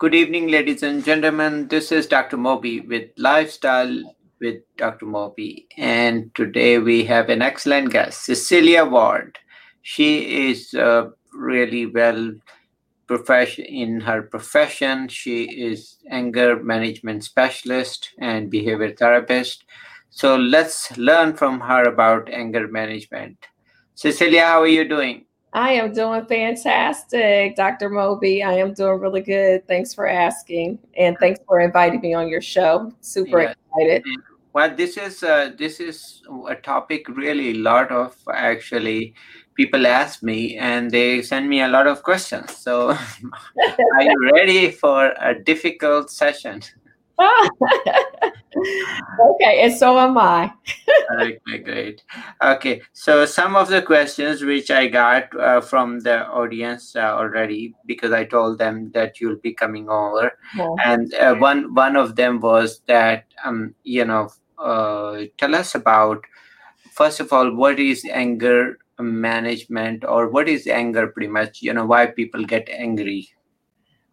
Good evening, ladies and gentlemen. This is Dr. Moby with Lifestyle with Dr. Moby. And today we have an excellent guest, Cecilia Ward. She is uh, really well profession in her profession. She is anger management specialist and behavior therapist. So let's learn from her about anger management. Cecilia, how are you doing? I am doing fantastic, Dr. Moby. I am doing really good. Thanks for asking, and thanks for inviting me on your show. Super yeah. excited. Well, this is uh, this is a topic really a lot of actually people ask me, and they send me a lot of questions. So, are you ready for a difficult session? okay, and so am I. okay, great. Okay, so some of the questions which I got uh, from the audience uh, already, because I told them that you'll be coming over, yeah. and uh, one one of them was that um, you know, uh, tell us about first of all what is anger management or what is anger pretty much you know why people get angry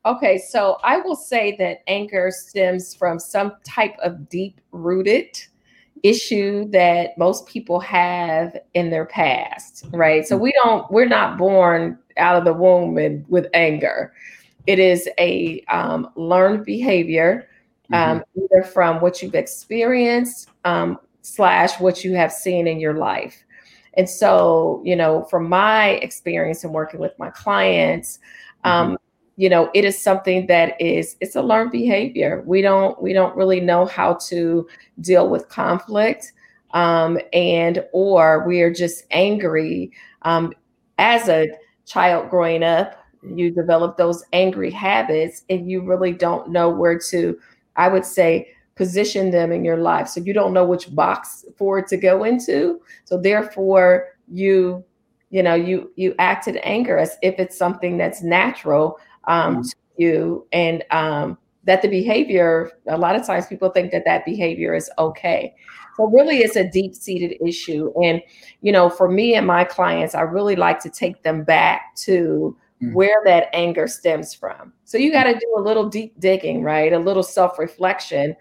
Okay, so I will say that anger stems from some type of deep rooted issue that most people have in their past, right? So we don't, we're not born out of the womb and, with anger. It is a um, learned behavior, um, mm-hmm. either from what you've experienced um, slash what you have seen in your life. And so, you know, from my experience in working with my clients, um, you know it is something that is it's a learned behavior. We don't we don't really know how to deal with conflict um, and or we are just angry. Um, as a child growing up you develop those angry habits and you really don't know where to i would say position them in your life. So you don't know which box for it to go into. So therefore you you know you you act in anger as if it's something that's natural um, mm-hmm. to you and um, that the behavior a lot of times people think that that behavior is okay so really it's a deep-seated issue and you know for me and my clients i really like to take them back to mm-hmm. where that anger stems from so you got to do a little deep digging right a little self-reflection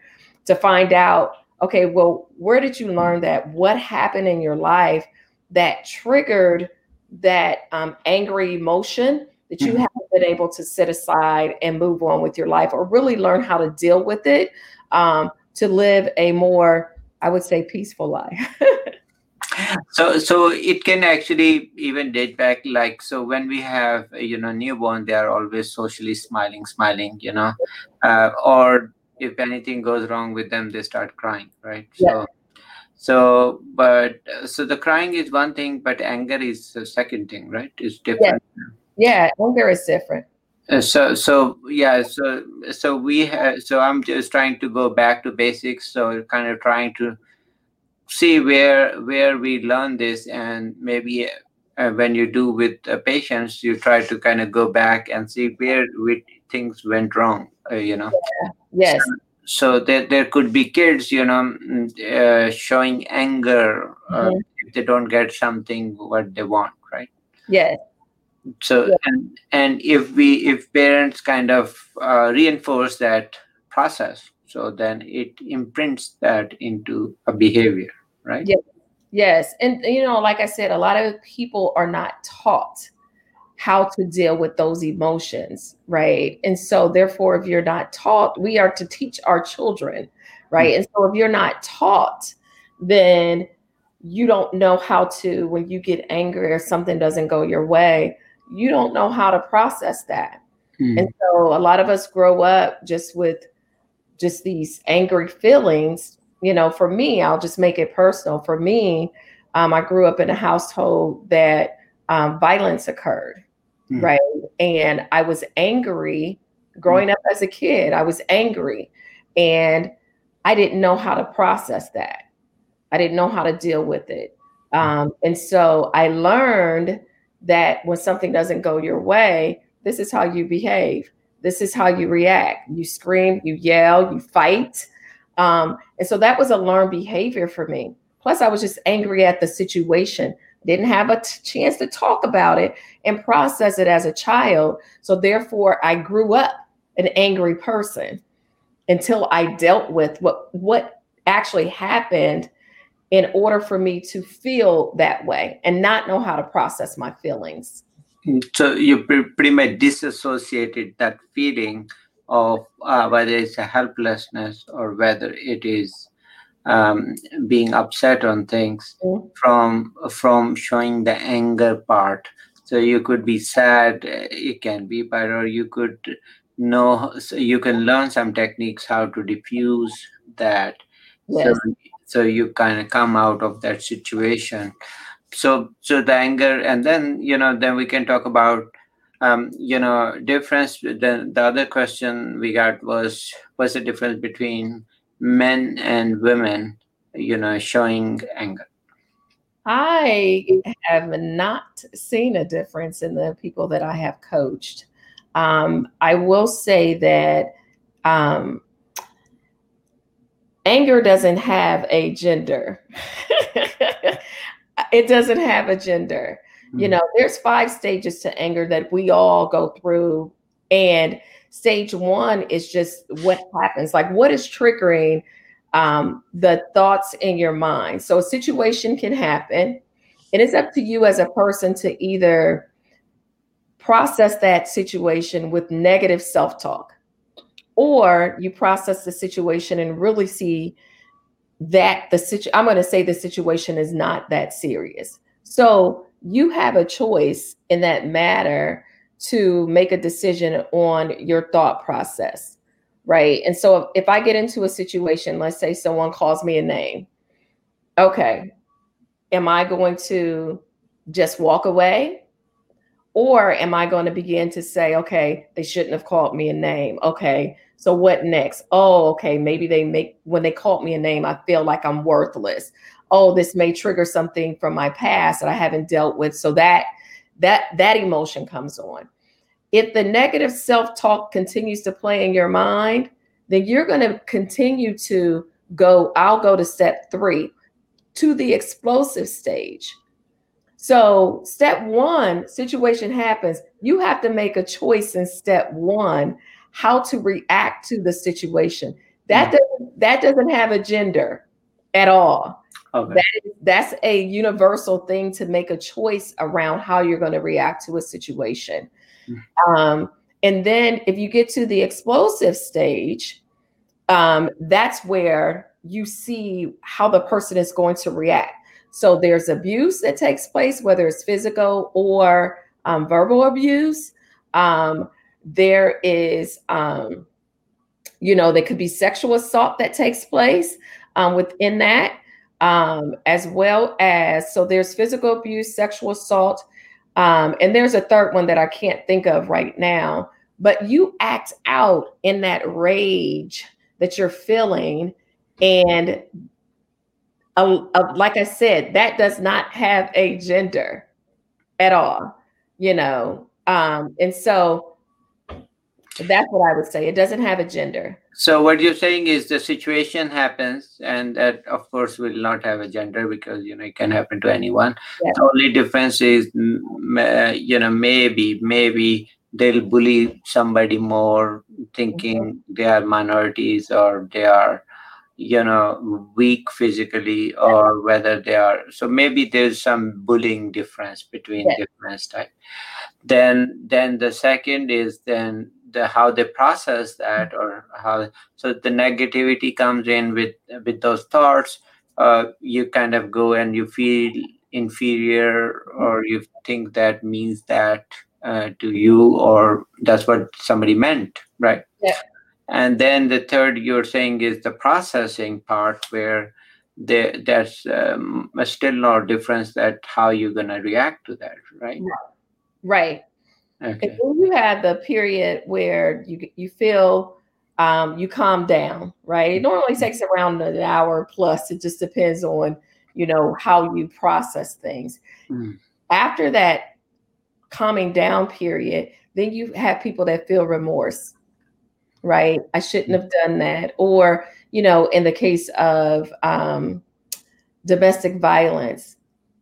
to find out okay well where did you learn that what happened in your life that triggered that um, angry emotion that you mm-hmm. haven't been able to set aside and move on with your life or really learn how to deal with it um, to live a more, I would say, peaceful life. so so it can actually even date back like so when we have you know newborn they are always socially smiling smiling you know uh, or if anything goes wrong with them they start crying right yeah. so so but so the crying is one thing but anger is the second thing right it's different yeah. Yeah, anger is different. Uh, so so yeah so so we so i'm just trying to go back to basics so kind of trying to see where where we learn this and maybe uh, when you do with uh, patients you try to kind of go back and see where we, things went wrong uh, you know yeah. yes so, so there, there could be kids you know mm, uh, showing anger uh, mm-hmm. if they don't get something what they want right yes so yeah. and and if we if parents kind of uh, reinforce that process so then it imprints that into a behavior right yes yes and you know like i said a lot of people are not taught how to deal with those emotions right and so therefore if you're not taught we are to teach our children right mm-hmm. and so if you're not taught then you don't know how to when you get angry or something doesn't go your way you don't know how to process that. Hmm. And so a lot of us grow up just with just these angry feelings. You know, for me, I'll just make it personal. For me, um, I grew up in a household that um, violence occurred, hmm. right? And I was angry growing hmm. up as a kid. I was angry and I didn't know how to process that. I didn't know how to deal with it. Hmm. Um, and so I learned that when something doesn't go your way, this is how you behave. This is how you react. You scream, you yell, you fight. Um, and so that was a learned behavior for me. Plus, I was just angry at the situation. Didn't have a t- chance to talk about it and process it as a child. So, therefore, I grew up an angry person until I dealt with what what actually happened in order for me to feel that way and not know how to process my feelings. So you pretty much disassociated that feeling of uh, whether it's a helplessness or whether it is um, being upset on things mm-hmm. from from showing the anger part. So you could be sad, it can be, but or you could know so you can learn some techniques how to diffuse that. Yes. So, so you kind of come out of that situation. So so the anger, and then you know, then we can talk about um, you know difference. The the other question we got was what's the difference between men and women, you know, showing anger? I have not seen a difference in the people that I have coached. Um, I will say that um, anger doesn't have a gender. it doesn't have a gender. Mm-hmm. You know, there's five stages to anger that we all go through. And stage one is just what happens, like what is triggering um, the thoughts in your mind. So a situation can happen, and it's up to you as a person to either process that situation with negative self talk, or you process the situation and really see that the situation, I'm going to say the situation is not that serious. So you have a choice in that matter to make a decision on your thought process, right? And so if, if I get into a situation, let's say someone calls me a name, okay, am I going to just walk away? Or am I going to begin to say, okay, they shouldn't have called me a name? Okay, so what next? Oh, okay, maybe they make, when they called me a name, I feel like I'm worthless. Oh, this may trigger something from my past that I haven't dealt with. So that that that emotion comes on. If the negative self-talk continues to play in your mind, then you're going to continue to go, I'll go to step three, to the explosive stage. So, step one, situation happens. You have to make a choice in step one how to react to the situation. That mm. doesn't that doesn't have a gender at all. Okay. That is, that's a universal thing to make a choice around how you're going to react to a situation. Mm. Um, and then if you get to the explosive stage, um, that's where you see how the person is going to react. So there's abuse that takes place, whether it's physical or um, verbal abuse. Um, there is, um, you know, there could be sexual assault that takes place um, within that, um, as well as, so there's physical abuse, sexual assault, um, and there's a third one that I can't think of right now. But you act out in that rage that you're feeling and like I said, that does not have a gender at all, you know. Um, and so that's what I would say. It doesn't have a gender. So what you're saying is the situation happens, and that of course will not have a gender because you know it can happen to anyone. Yeah. The only difference is, you know, maybe maybe they'll bully somebody more, thinking mm-hmm. they are minorities or they are you know weak physically or whether they are so maybe there's some bullying difference between yeah. different type then then the second is then the how they process that or how so the negativity comes in with with those thoughts uh, you kind of go and you feel inferior or you think that means that uh, to you or that's what somebody meant right? Yeah. And then the third you're saying is the processing part where there, there's um, still no difference that how you're going to react to that right. Right okay. and then you have the period where you you feel um, you calm down right it normally mm-hmm. takes around an hour plus it just depends on you know how you process things mm. after that calming down period then you have people that feel remorse right? I shouldn't have done that. Or, you know, in the case of um, domestic violence,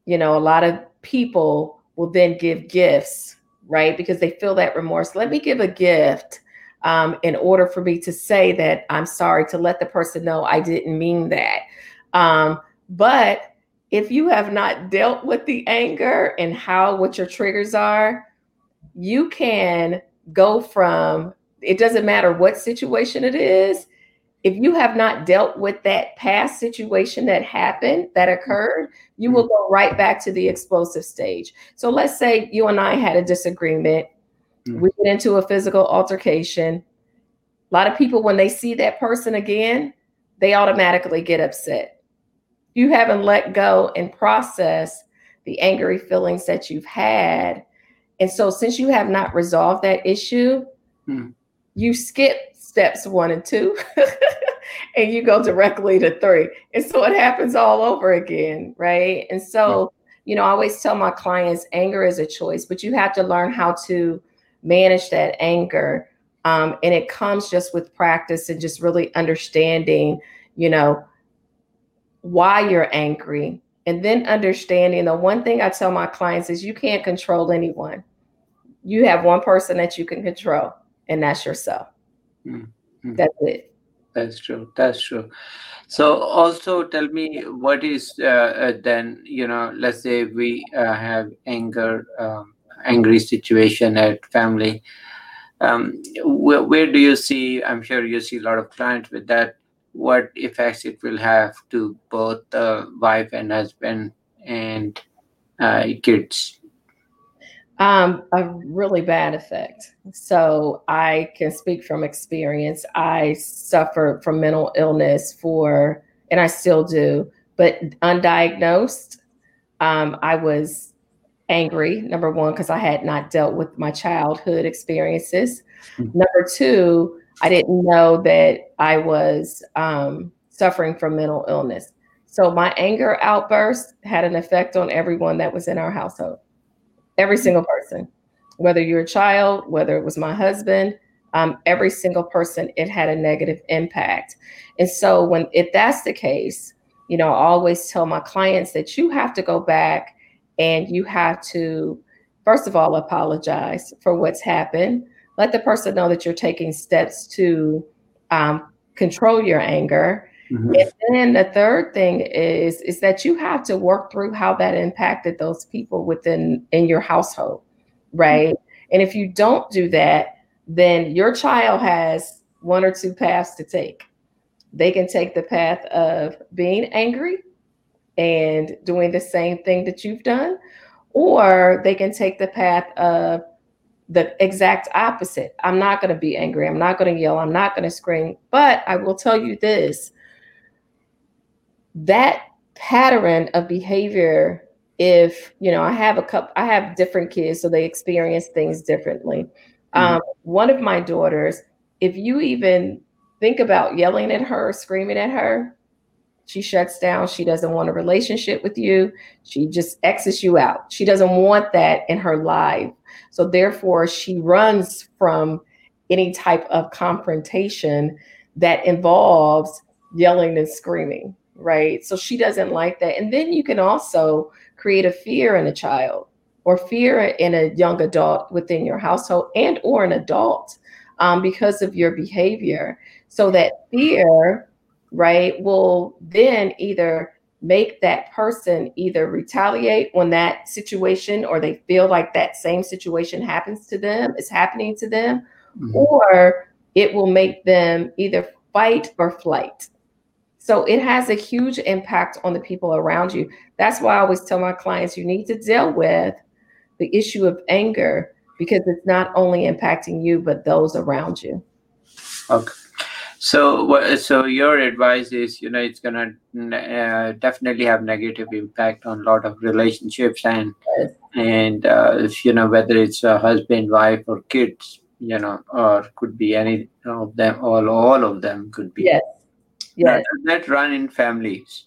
you know, a lot of people will then give gifts, right? Because they feel that remorse. Let me give a gift um, in order for me to say that I'm sorry, to let the person know I didn't mean that. Um, but if you have not dealt with the anger and how what your triggers are, you can go from it doesn't matter what situation it is. If you have not dealt with that past situation that happened, that occurred, you will go right back to the explosive stage. So let's say you and I had a disagreement. Mm-hmm. We get into a physical altercation. A lot of people, when they see that person again, they automatically get upset you haven't let go and process the angry feelings that you've had. And so, since you have not resolved that issue, hmm. you skip steps one and two and you go directly to three. And so it happens all over again, right? And so, you know, I always tell my clients anger is a choice, but you have to learn how to manage that anger. Um, and it comes just with practice and just really understanding, you know, why you're angry, and then understanding the one thing I tell my clients is you can't control anyone. You have one person that you can control, and that's yourself. Mm-hmm. That's it. That's true. That's true. So, also tell me what is uh, uh, then, you know, let's say we uh, have anger, um, angry situation at family. Um, where, where do you see? I'm sure you see a lot of clients with that what effects it will have to both the wife and husband and uh, kids? Um, a really bad effect. So I can speak from experience. I suffered from mental illness for, and I still do, but undiagnosed. Um, I was angry, number one, because I had not dealt with my childhood experiences. Mm-hmm. Number two, I didn't know that I was um, suffering from mental illness. So my anger outburst had an effect on everyone that was in our household, every single person, whether you're a child, whether it was my husband, um, every single person, it had a negative impact. And so when if that's the case, you know, I always tell my clients that you have to go back and you have to, first of all, apologize for what's happened let the person know that you're taking steps to um, control your anger. Mm-hmm. And then the third thing is is that you have to work through how that impacted those people within in your household, right? Mm-hmm. And if you don't do that, then your child has one or two paths to take. They can take the path of being angry and doing the same thing that you've done, or they can take the path of the exact opposite. I'm not going to be angry. I'm not going to yell. I'm not going to scream. But I will tell you this that pattern of behavior, if, you know, I have a couple, I have different kids, so they experience things differently. Mm-hmm. Um, one of my daughters, if you even think about yelling at her, screaming at her, she shuts down. She doesn't want a relationship with you. She just exits you out. She doesn't want that in her life. So therefore, she runs from any type of confrontation that involves yelling and screaming, right? So she doesn't like that. And then you can also create a fear in a child or fear in a young adult within your household and or an adult um, because of your behavior. So that fear right, will then either make that person either retaliate when that situation or they feel like that same situation happens to them, is happening to them, mm-hmm. or it will make them either fight or flight. So it has a huge impact on the people around you. That's why I always tell my clients you need to deal with the issue of anger because it's not only impacting you, but those around you. Okay. So, so your advice is, you know, it's gonna uh, definitely have negative impact on a lot of relationships and and uh, you know whether it's a husband, wife, or kids, you know, or could be any of them, all all of them could be. Yes. Yes. That, that run in families.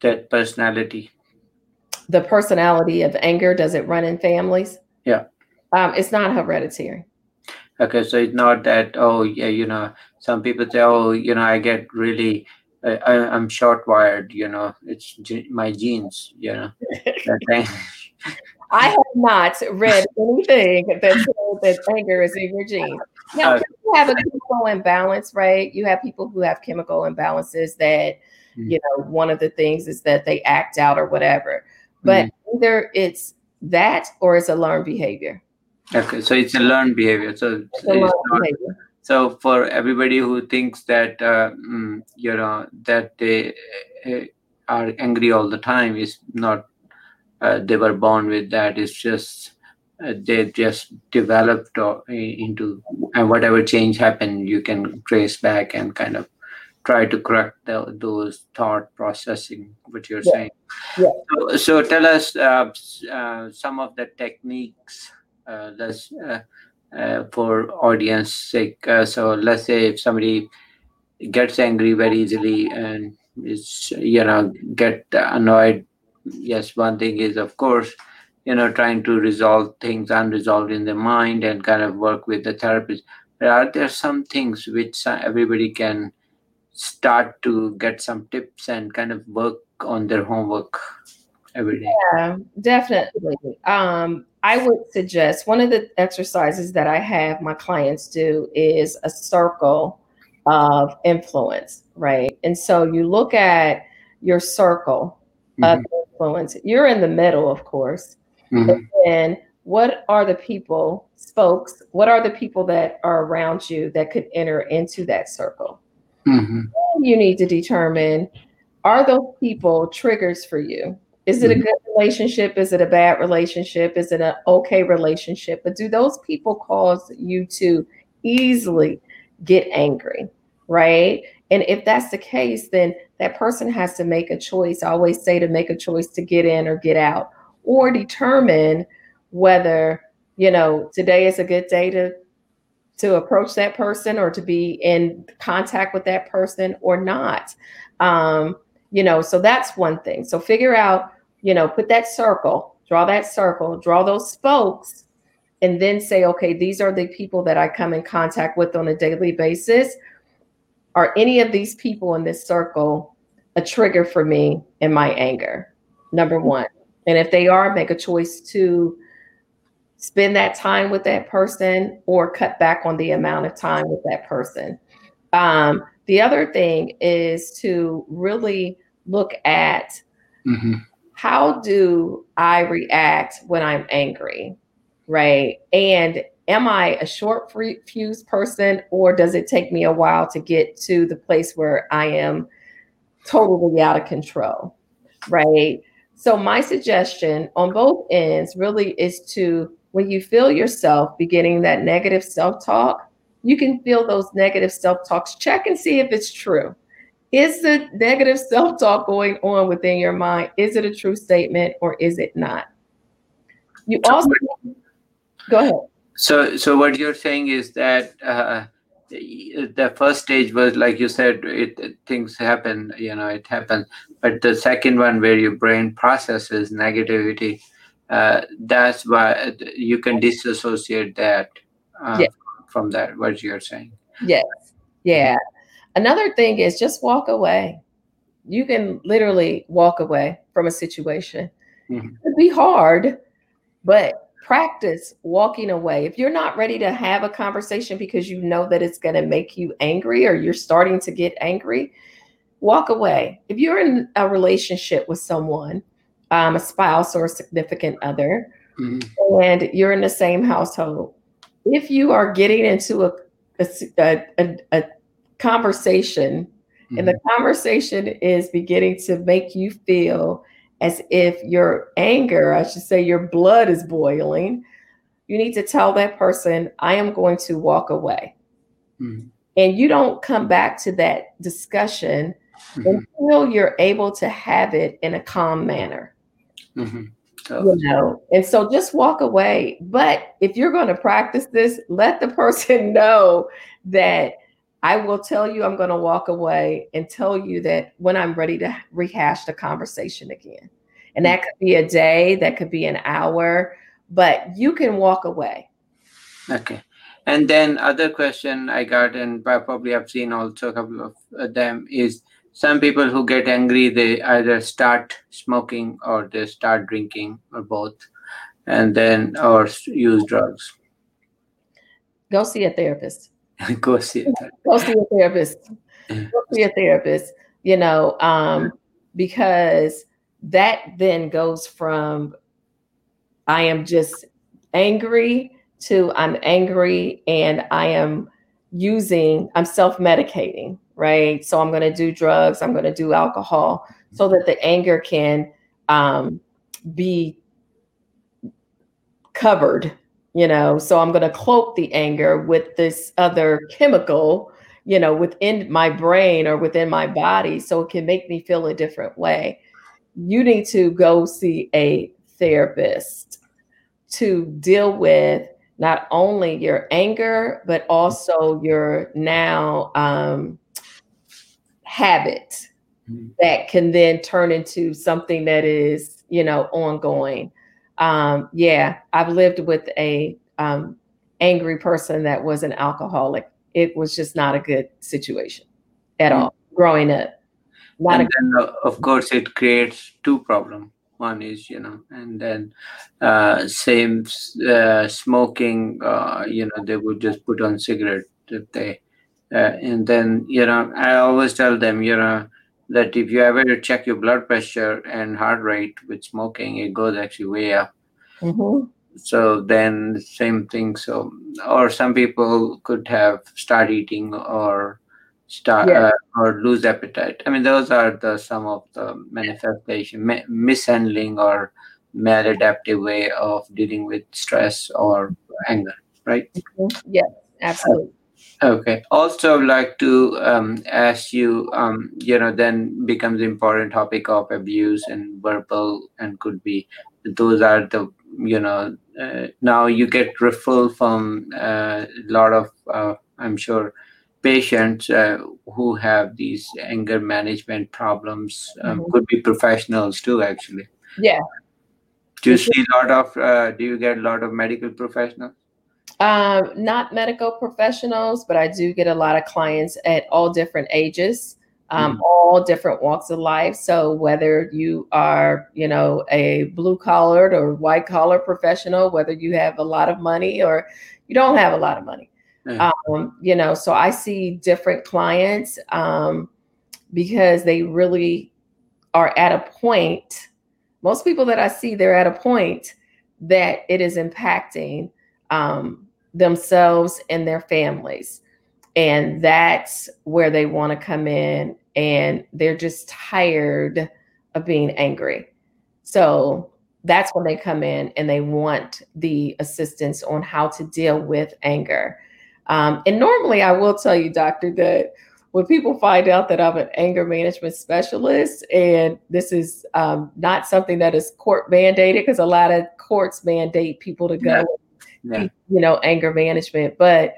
That personality. The personality of anger does it run in families? Yeah. Um, it's not hereditary. Okay, so it's not that oh yeah, you know, some people say oh you know I get really I, I'm short wired, you know, it's my genes, you know. I have not read anything that says that anger is in your genes. Now, Okay. you have a chemical imbalance, right? You have people who have chemical imbalances that, Mhm. you know, one of the things is that they act out or whatever. But Mm-hmm. either it's that or it's a learned behavior. Okay, so it's a learned behavior. So It's it's learned not behavior. so for everybody who thinks that uh, mm, you know that they uh, are angry all the time is not uh, they were born with that it's just uh, they just developed or, into and whatever change happened you can trace back and kind of try to correct the, those thought processing what you're Yeah. saying Yeah. so, so tell us uh, uh, some of the techniques uh, let's uh, uh, for audience sake. Uh, so let's say if somebody gets angry very easily and is you know get annoyed. Yes, one thing is of course you know trying to resolve things unresolved in the mind and kind of work with the therapist. But are there some things which uh, everybody can start to get some tips and kind of work on their homework every day? Yeah, definitely. Um, I would suggest one of the exercises that I have my clients do is a circle of influence, right? And so you look at your circle of Mhm, influence. You're in the middle, of course. Mhm, And what are the people, spokes, what are the people that are around you that could enter into that circle? mhm, You need to determine are those people triggers for you? Is it a Mhm. good relationship? Is it a bad relationship? Is it an okay relationship? But do those people cause you to easily get angry? Right. And if that's the case, then that person has to make a choice. I always say to make a choice to get in or get out or determine whether, you know, today is a good day to to approach that person or to be in contact with that person or not. Um, you know, so that's one thing. So figure out, you know, put that circle, draw that circle, draw those spokes, and then say, okay, these are the people that I come in contact with on a daily basis. Are any of these people in this circle a trigger for me in my anger? Number one. And if they are, make a choice to spend that time with that person or cut back on the amount of time with that person. Um, the other thing is to really look at mhm, how do I react when I'm angry, right? And am I a short fuse person or does it take me a while to get to the place where I am totally out of control, right? So, my suggestion on both ends really is to, when you feel yourself beginning that negative self talk, you can feel those negative self talks. Check and see if it's true. Is the negative self talk going on within your mind? Is it a true statement or is it not? You also go ahead. So, so what you're saying is that uh, the first stage was like you said, it, it- things happen, you know, it happens. But the second one, where your brain processes negativity, uh, that's why you can disassociate that uh, Yeah. from that. What you're saying. Yes. Yeah. Another thing is just walk away. You can literally walk away from a situation. Mhm. It'd be hard, but practice walking away. If you're not ready to have a conversation because you know that it's going to make you angry or you're starting to get angry, walk away. If you're in a relationship with someone, um, a spouse or a significant other, Mhm, and you're in the same household, if you are getting into a, a, a, a conversation and the conversation is beginning to make you feel as if your anger, I should say, your blood is boiling, you need to tell that person, I am going to walk away. mhm, And you don't come back to that discussion mhm, until you're able to have it in a calm manner. mhm. So, you know and so just walk away but if you're going to practice this let the person know that i will tell you i'm going to walk away and tell you that when i'm ready to rehash the conversation again and that could be a day that could be an hour but you can walk away Okay. And then other question I got, and probably I probably have seen also a couple of uh, them, is some people who get angry, they either start smoking or they start drinking or both. and then or use drugs go see a therapist go see it. Go see a therapist. Go see a therapist you know um because that then goes from i am just angry to i'm angry and i am using i'm self-medicating right? So i'm going to do drugs i'm going to do alcohol so that the anger can um, be covered you know so i'm going to cloak the anger with this other chemical you know within my brain or within my body so it can make me feel a different way you need to go see a therapist to deal with not only your anger but also your now um, habit mm-hmm. that can then turn into something that is you know ongoing um, yeah, I've lived with a um, angry person that was an alcoholic. It was just not a good situation at mm-hmm. all growing up. Not and then, uh, of course, it creates two problems. One is, you know, and then uh, same uh, smoking. Uh, you know, they would just put on cigarette if they, uh, and then you know, I always tell them, you know, that if you ever check your blood pressure and heart rate with smoking, it goes actually way up. Mm-hmm. So then same thing. So or some people could have start eating or start yeah. uh, or lose appetite. I mean, those are the some of the manifestation mishandling or maladaptive way of dealing with stress or anger, right? Mm-hmm. Yeah, absolutely. Okay. Also, like to um, ask you, um, you know, then becomes important topic of abuse and verbal, and could be those are the you know uh, now you get referral from a uh, lot of uh, I'm sure patients uh, who have these anger management problems um, mm-hmm. could be professionals too actually. Yeah. Do you see a lot of? Uh, do you get a lot of medical professionals? Um, not medical professionals, but I do get a lot of clients at all different ages, um, mm all different walks of life. So whether you are, you know, a blue collared or white collar professional, whether you have a lot of money or you don't have a lot of money, mm um, you know, so I see different clients um, because they really are at a point. Most people that I see, they're at a point that it is impacting um, themselves and their families. And that's where they want to come in and they're just tired of being angry. So that's when they come in and they want the assistance on how to deal with anger. Um, and normally, I will tell you, doctor, that when people find out that I'm an anger management specialist, and this is um, not something that is court mandated, because a lot of courts mandate people to go you know, anger management. But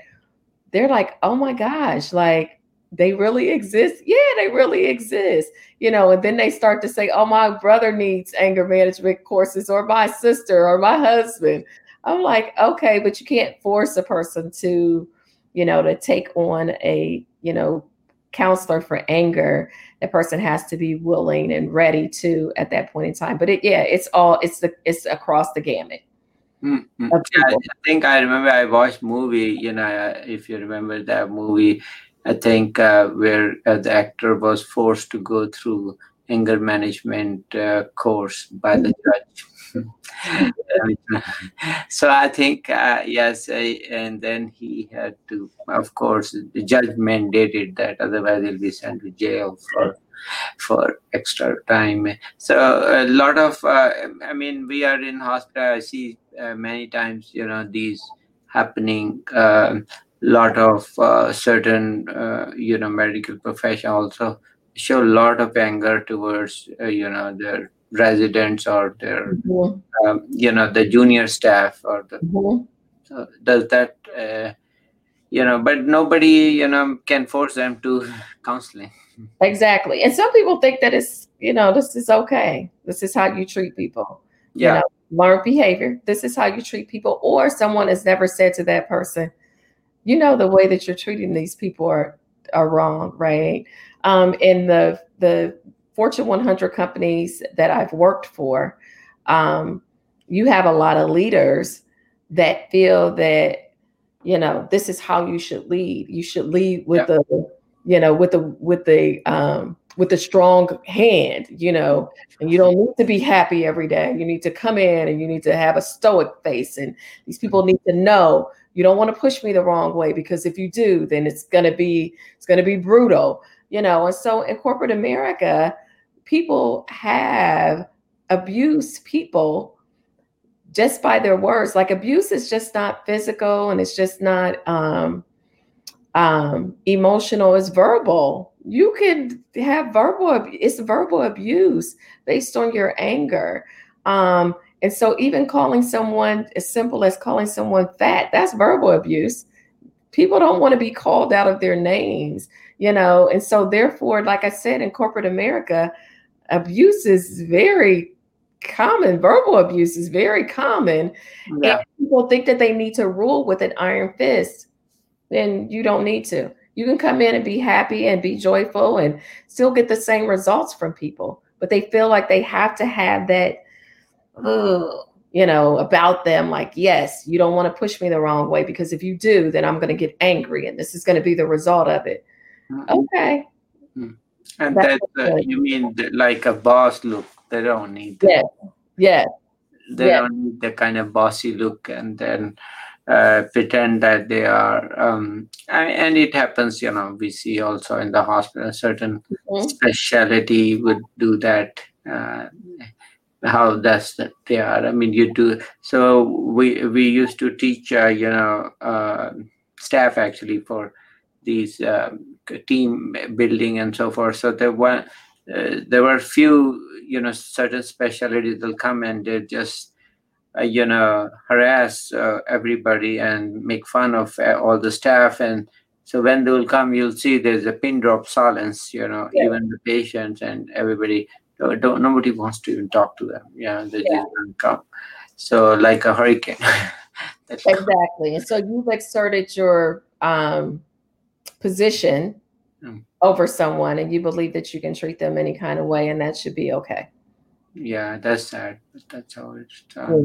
they're like, oh my gosh, like they really exist. Yeah, they really exist. You know, and then they start to say, oh, my brother needs anger management courses, or my sister, or my husband. I'm like, okay, but you can't force a person to, you know, to take on a, you know, counselor for anger. That person has to be willing and ready to at that point in time. But it, yeah, it's all it's the it's across the gamut. Mm-hmm. Yeah, I think I remember I watched movie. You know, uh, if you remember that movie, I think uh, where uh, the actor was forced to go through anger management uh, course by the mm-hmm. judge. so I think uh, yes, and then he had to. Of course, the judge mandated that, otherwise he'll be sent to jail for for extra time. So a lot of, uh, I mean, we are in hospital. I see uh, many times, you know, these happening. A uh, lot of uh, certain, uh, you know, medical profession also show a lot of anger towards, uh, you know, their residents or their, mm-hmm. um, you know, the junior staff or the. Mm-hmm. So does that? you know, but nobody, you know, can force them to counseling. Exactly. And some people think that it's, you know, this is okay. This is how you treat people. Yeah. You know, learned behavior. This is how you treat people. Or someone has never said to that person, you know, the way that you're treating these people are are wrong, right? Um, in the the Fortune 100 companies that I've worked for, um, you have a lot of leaders that feel that you know this is how you should lead you should lead with yeah. the you know with the with the um with a strong hand you know and you don't need to be happy every day. You need to come in and you need to have a stoic face and these people need to know you don't want to push me the wrong way because if you do then it's going to be it's going to be brutal you know? And so in corporate america people have abused people just by their words. Like abuse is just not physical and it's just not um, um, emotional, is verbal. You can have verbal, it's verbal abuse based on your anger. Um, and so, even calling someone as simple as calling someone fat, that's verbal abuse. People don't want to be called out of their names, you know. And so, therefore, like I said, in corporate America, abuse is very common. Verbal abuse is very common. Yeah. And people think that they need to rule with an iron fist. Then you don't need to. You can come in and be happy and be joyful and still get the same results from people. But they feel like they have to have that, you know, about them. Like, yes, you don't want to push me the wrong way because if you do, then I'm going to get angry and this is going to be the result of it. Mm-hmm. Okay. Mm-hmm. And that uh, you mean like a boss look they don't need that. Yeah. They yeah. don't need the kind of bossy look and then uh, pretend that they are. Um, and it happens, you know, we see also in the hospital, certain mm-hmm. specialty would do that. Uh, how does that they are? I mean, you do. So we we used to teach, uh, you know, uh, staff actually for these um, team building and so forth. So there were uh, there were few you know certain specialties will come and they just uh, you know harass uh, everybody and make fun of uh, all the staff. And so when they will come you'll see there's a pin drop silence you know yeah. even the patients and everybody don't, don't, nobody wants to even talk to them. Yeah they yeah. just don't come. So like a hurricane. Exactly. And so you've exerted your um, position mm. over someone and you believe that you can treat them any kind of way and that should be okay. Yeah, that's sad. That's how it's done.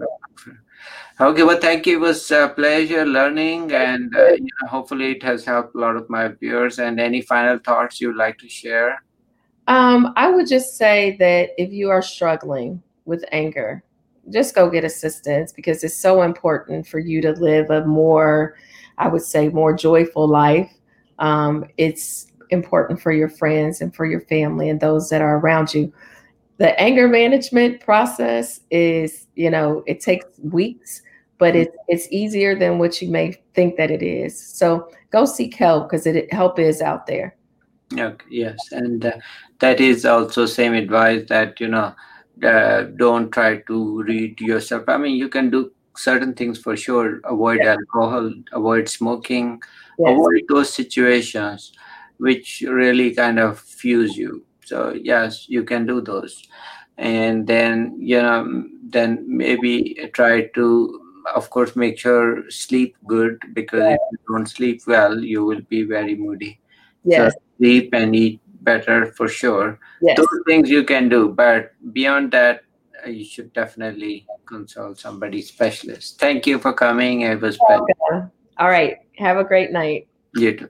Okay, well, thank you. It was a pleasure learning, and uh, you know, hopefully, it has helped a lot of my viewers. And any final thoughts you'd like to share? Um, I would just say that if you are struggling with anger, just go get assistance because it's so important for you to live a more, I would say, more joyful life. Um, it's important for your friends and for your family and those that are around you. The anger management process is, you know, it takes weeks, but mm-hmm. it's it's easier than what you may think that it is. So go seek help because it help is out there. Okay, yes, and uh, that is also same advice that you know uh, don't try to read yourself. I mean, you can do certain things for sure. Avoid alcohol, avoid smoking, yes. avoid those situations which really kind of fuse you so yes you can do those. And then you know then maybe try to of course make sure sleep good because if you don't sleep well you will be very moody. Yes. so sleep and eat better for sure. Yes. those things you can do but beyond that uh, you should definitely consult somebody specialist. Thank you for coming. It was okay. all right. Have a great night. You too